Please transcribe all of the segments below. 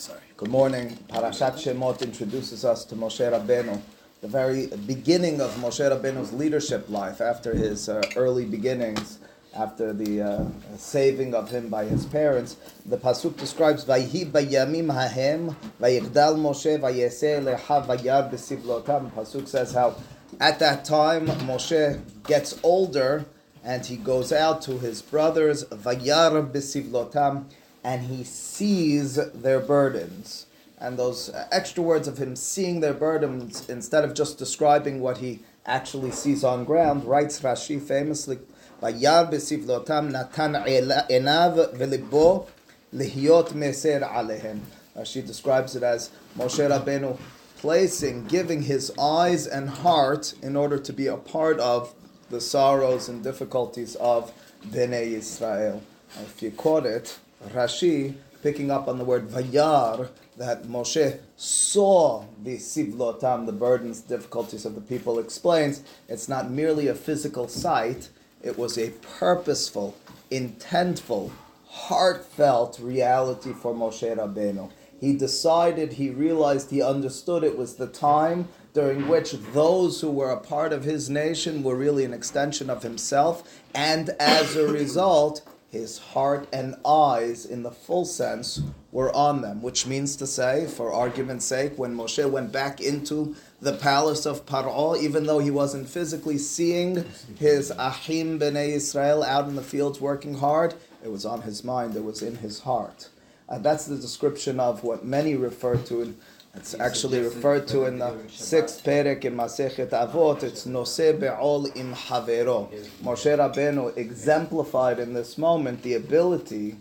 sorry. Good morning. Parashat Shemot introduces us to Moshe Rabbeinu, the very beginning of Moshe Rabbeinu's leadership life after his uh, early beginnings, after the uh, saving of him by his parents. The pasuk describes Vayhi bayamim hahem vayigdal Moshe vayese lecha vayar besivlotam. Pasuk says how at that time Moshe gets older and he goes out to his brothers vayar besivlotam and he sees their burdens. And those extra words of him seeing their burdens, instead of just describing what he actually sees on ground, writes Rashi famously, "Vayar besivlotam natan enav velibo lihiot meser alehem." Rashi describes it as Moshe Rabbeinu placing, giving his eyes and heart in order to be a part of the sorrows and difficulties of Bnei Israel. If you caught it, Rashi, picking up on the word vayar, that Moshe saw the sivlotam, the burdens, difficulties of the people, explains it's not merely a physical sight, it was a purposeful, intentful, heartfelt reality for Moshe Rabbeinu. He decided, he realized, he understood it was the time during which those who were a part of his nation were really an extension of himself, and as a result, his heart and eyes, in the full sense, were on them, which means to say, for argument's sake, when Moshe went back into the palace of Paro, even though he wasn't physically seeing his Ahim B'nai Israel out in the fields working hard, it was on his mind, it was in his heart. And that's the description of what many refer to in it's actually referred to in the sixth perek in Masechet Avot. It's Nose Be'ol im Havero. Moshe Rabbeinu exemplified in this moment the ability,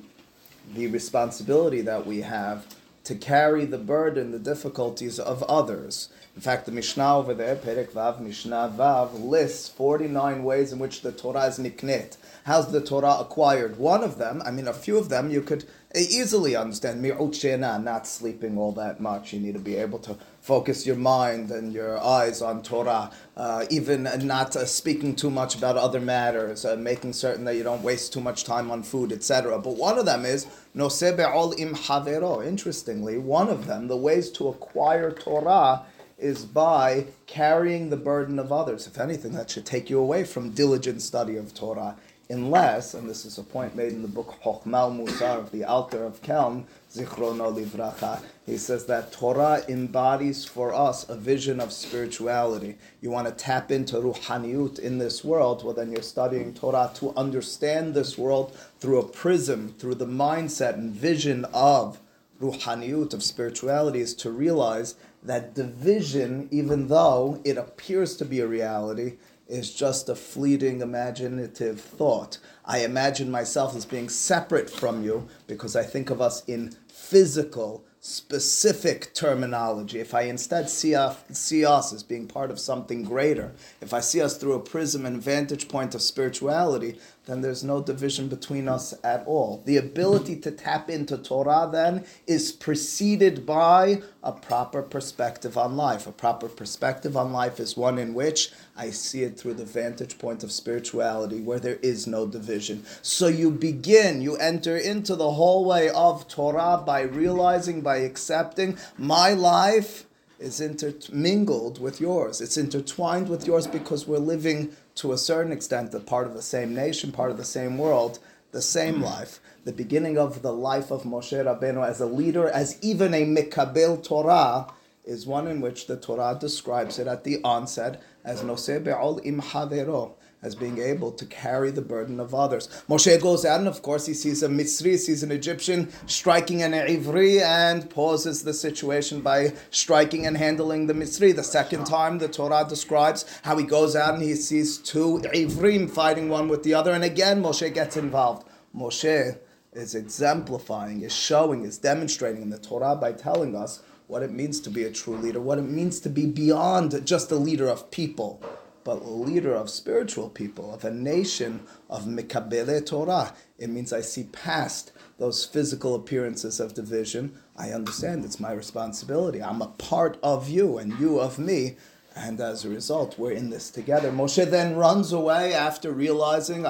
the responsibility that we have to carry the burden, the difficulties of others. In fact, the Mishnah over there, Perek Vav, Mishnah Vav, lists 49 ways in which the Torah is niknet. How's the Torah acquired? One of them, I mean, a few of them you could easily understand. Not sleeping all that much. You need to be able to focus your mind and your eyes on Torah. Uh, even not uh, speaking too much about other matters, uh, making certain that you don't waste too much time on food, etc. But one of them is noseh be'ol im havero. Interestingly, one of them, the ways to acquire Torah is by carrying the burden of others. If anything, that should take you away from diligent study of Torah unless, and this is a point made in the book Chochmah U'Musar of the Alter of Kelm, Zichrono Livracha, he says that Torah embodies for us a vision of spirituality. You want to tap into Ruhaniut in this world, well then you're studying Torah to understand this world through a prism, through the mindset and vision of Ruhaniut, of spirituality, is to realize that division, even though it appears to be a reality, is just a fleeting imaginative thought. I imagine myself as being separate from you because I think of us in physical, specific terminology. If I instead see us, see us as being part of something greater, if I see us through a prism and vantage point of spirituality, then there's no division between us at all. The ability to tap into Torah then is preceded by a proper perspective on life. A proper perspective on life is one in which I see it through the vantage point of spirituality where there is no division. So you begin, you enter into the hallway of Torah by realizing, by accepting my life is intermingled with yours. It's intertwined with yours because we're living to a certain extent a part of the same nation, part of the same world, the same mm-hmm. life. The beginning of the life of Moshe Rabbeinu as a leader, as even a Mikabel Torah, is one in which the Torah describes it at the onset as Noseh Be'ol Im Havero as being able to carry the burden of others. Moshe goes out and of course he sees a Mitzri, sees an Egyptian striking an Ivri and pauses the situation by striking and handling the Mitzri. The second time the Torah describes how he goes out and he sees two Ivrim fighting one with the other and again Moshe gets involved. Moshe is exemplifying, is showing, is demonstrating in the Torah by telling us what it means to be a true leader, what it means to be beyond just a leader of people but a leader of spiritual people, of a nation of Mikabele Torah. It means I see past those physical appearances of division. I understand it's my responsibility. I'm a part of you and you of me. And as a result, we're in this together. Moshe then runs away after realizing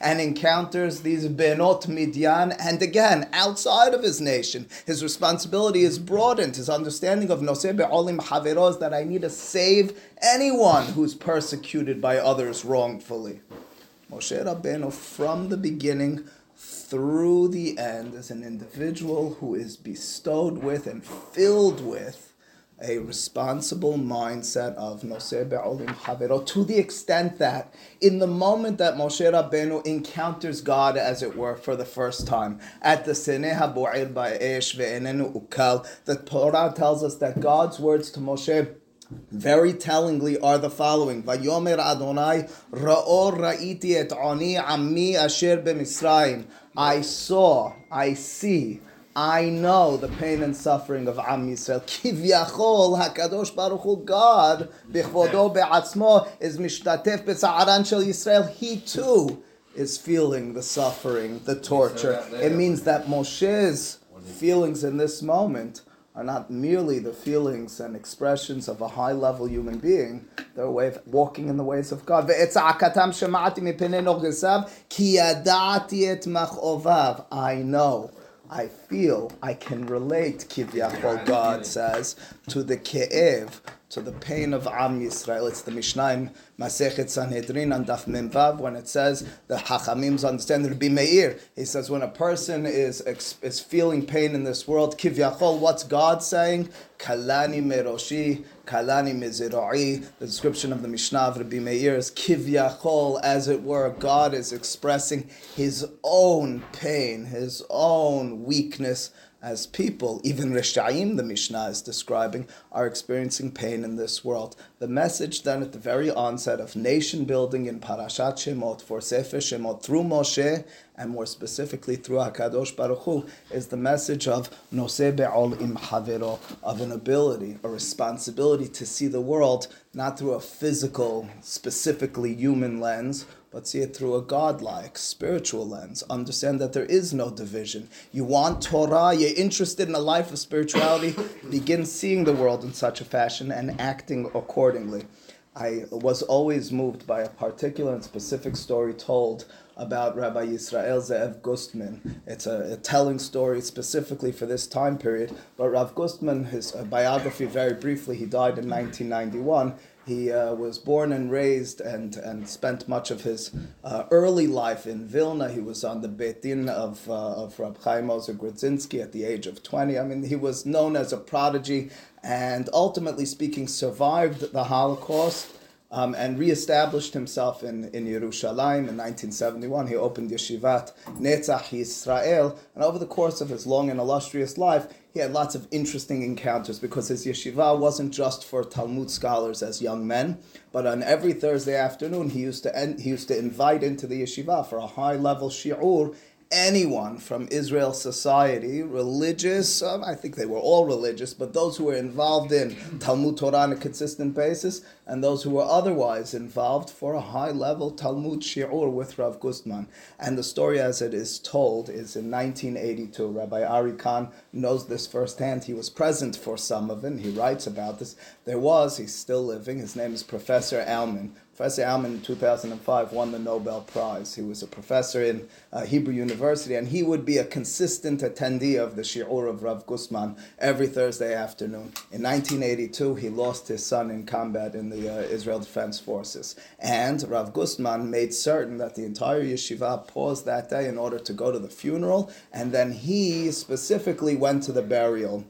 and encounters these Benot Midian. And again, outside of his nation, his responsibility is broadened. His understanding of Noseh Be'olim Haveros that I need to save anyone who's persecuted by others wrongfully. Moshe Rabbeinu, from the beginning through the end, is an individual who is bestowed with and filled with a responsible mindset of Noseh Be'olim Havero to the extent that in the moment that Moshe Rabbeinu encounters God, as it were, for the first time, at the Sineh HaBo'ir Ba'esh Ve'enenu Ukal, the Torah tells us that God's words to Moshe very tellingly are the following Vayomer Adonai Ra'or Ra'iti et Oni Ammi Asher B'Misraim I saw, I see I know the pain and suffering of Am Yisrael. Kivyachol Hakadosh Baruch Hu God Bichvodo Be'atzmo is mishtatef b'tza'aran shel Yisrael. He too is feeling the suffering, the torture. It means that Moshe's feelings in this moment are not merely the feelings and expressions of a high level human being, they're a way of walking in the ways of God. I know I feel, I can relate, Kivyachol, God says, to the ke'ev, to the pain of Am Yisrael. It's the Mishnah in Masechet Sanhedrin and Daf Memvav when it says the Hachamim understand Rabbi Meir. He says when a person is is feeling pain in this world, Kivyachol, what's God saying? Kalani meroshi, kalani miziroi. The description of the Mishnah of Rabbi Meir is Kivyachol, as it were. God is expressing His own pain, His own weakness as people, even Rishayim, the Mishnah is describing, are experiencing pain in this world. The message then at the very onset of nation building in Parashat Shemot for Sefer Shemot through Moshe and more specifically through Hakadosh Baruch Hu is the message of Noseh Be'ol Im Havero, of an ability, a responsibility to see the world not through a physical, specifically human lens, but see it through a godlike, spiritual lens. Understand that there is no division. You want Torah, you're interested in a life of spirituality, begin seeing the world in such a fashion and acting accordingly. I was always moved by a particular and specific story told about Rabbi Yisrael Ze'ev Gustman. It's a, a, telling story specifically for this time period. But Rav Gustman, his uh, biography, very briefly, he died in 1991. He uh, was born and raised and, and spent much of his uh, early life in Vilna. He was on the Beit Din of, uh, of Rab Chaim Ozer Grodzinski at the age of 20. I mean, he was known as a prodigy and ultimately speaking survived the Holocaust um, and reestablished himself in, in Yerushalayim in 1971. He opened Yeshivat Netzach Yisrael, and over the course of his long and illustrious life, he had lots of interesting encounters because his yeshiva wasn't just for Talmud scholars as young men, but on every Thursday afternoon he used to he used to invite into the yeshiva for a high level shiur anyone from Israel society, religious, um, I think they were all religious, but those who were involved in Talmud Torah on a consistent basis, and those who were otherwise involved for a high level Talmud Shi'ur with Rav Gustman. And the story as it is told is in 1982. Rabbi Ari Kahn knows this firsthand. He was present for some of it, he writes about this. There was, he's still living, his name is Professor Aumann, Professor Aumann in 2005 won the Nobel Prize. He was a professor in uh, Hebrew University, and he would be a consistent attendee of the Shi'ur of Rav Gustman every Thursday afternoon. In 1982, he lost his son in combat in the uh, Israel Defense Forces. And Rav Gustman made certain that the entire yeshiva paused that day in order to go to the funeral, and then he specifically went to the burial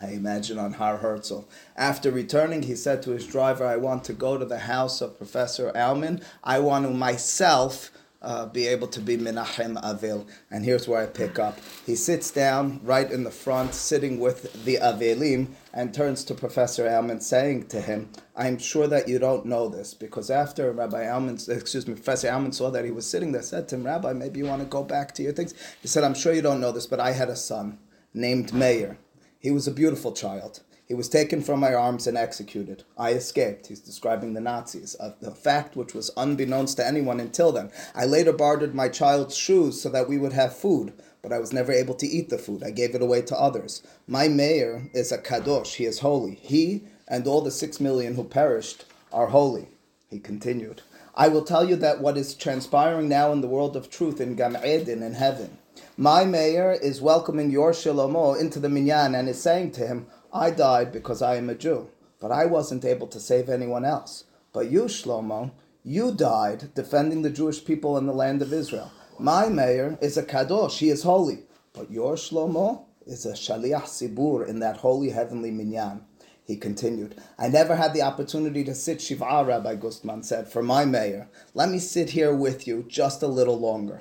I imagine on Har Herzl. After returning, he said to his driver, I want to go to the house of Professor Aumann. I want to myself uh, be able to be Menachem Avil. And here's where I pick up. He sits down right in the front, sitting with the Avelim, and turns to Professor Aumann, saying to him, I'm sure that you don't know this, because after Rabbi Aumann, excuse me, Professor Aumann saw that he was sitting there, said to him, Rabbi, maybe you want to go back to your things. He said, I'm sure you don't know this, but I had a son named Meir. He was a beautiful child. He was taken from my arms and executed. I escaped. He's describing the Nazis, a, a fact which was unbeknownst to anyone until then. I later bartered my child's shoes so that we would have food, but I was never able to eat the food. I gave it away to others. My Meir is a kadosh. He is holy. He and all the six million who perished are holy. He continued, I will tell you that what is transpiring now in the world of truth in Gan Eden in heaven. My Meir is welcoming your Shlomo into the minyan and is saying to him, I died because I am a Jew, but I wasn't able to save anyone else. But you, Shlomo, you died defending the Jewish people in the land of Israel. My Meir is a kadosh, he is holy, but your Shlomo is a shaliach sibur in that holy heavenly minyan. He continued, I never had the opportunity to sit Shiv'ah, Rabbi Gustman said, for my Meir. Let me sit here with you just a little longer.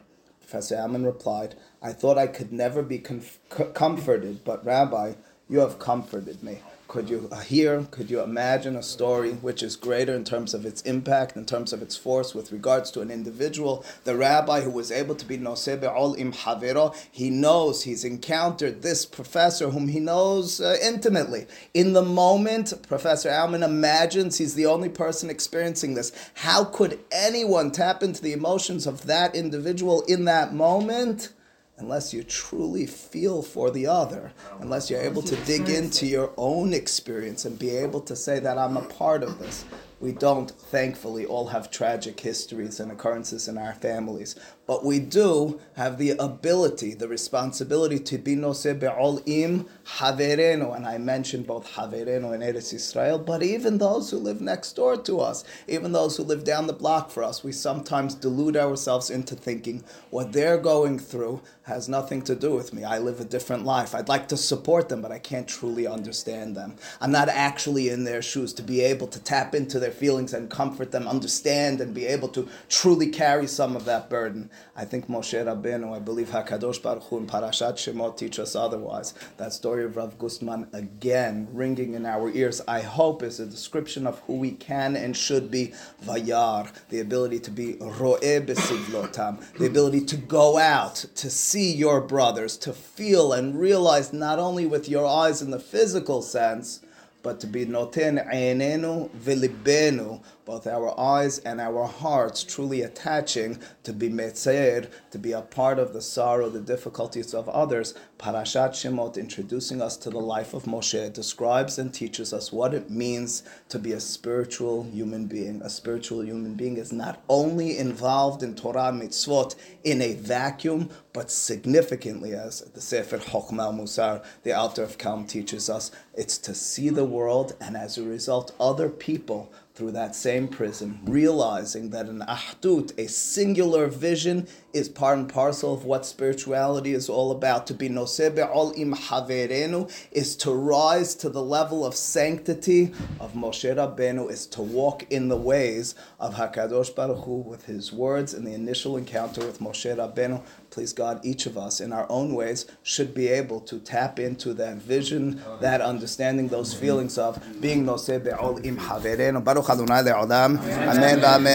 Professor Aumann replied, I thought I could never be conf- comforted, but Rabbi, you have comforted me. Could you hear, could you imagine a story which is greater in terms of its impact, in terms of its force with regards to an individual? The rabbi who was able to be Noseh Be'ol Im Havero, he knows, he's encountered this professor whom he knows uh, intimately. In the moment, Professor Aumann imagines he's the only person experiencing this. How could anyone tap into the emotions of that individual in that moment? Unless you truly feel for the other, unless you're able to dig into your own experience and be able to say that I'm a part of this. We don't, thankfully, all have tragic histories and occurrences in our families, but we do have the ability, the responsibility to be noseh be'ol im havereno, and I mentioned both havereno and Eretz Israel, but even those who live next door to us, even those who live down the block for us, we sometimes delude ourselves into thinking what they're going through has nothing to do with me. I live a different life. I'd like to support them, but I can't truly understand them. I'm not actually in their shoes to be able to tap into their feelings and comfort them, understand, and be able to truly carry some of that burden. I think Moshe Rabbeinu, I believe Hakadosh Baruch Hu in Parashat Shemot teach us otherwise. That story of Rav Gustman again ringing in our ears. I hope is a description of who we can and should be. Vayar, the ability to be ro'eh besivlotam, the ability to go out to see your brothers, to feel and realize not only with your eyes in the physical sense but to be noten einenu vilibenu, both our eyes and our hearts truly attaching to be metzer, to be a part of the sorrow, the difficulties of others. Parashat Shemot, introducing us to the life of Moshe, describes and teaches us what it means to be a spiritual human being. A spiritual human being is not only involved in Torah mitzvot in a vacuum, but significantly, as the Sefer Chokhmah Musar, the Alter of Kelm teaches us, it's to see the world and as a result, other people through that same prism, realizing that an ahdut, a singular vision, is part and parcel of what spirituality is all about. To be noseh be'ol im haverenu is to rise to the level of sanctity of Moshe Rabbeinu, is to walk in the ways of Hakadosh Baruch Hu with his words in the initial encounter with Moshe Rabbeinu. Please God, each of us in our own ways should be able to tap into that vision, that understanding, those feelings of being noseh be'ol im haverenu. Baruch Adonai le'olam. Amen. Amen.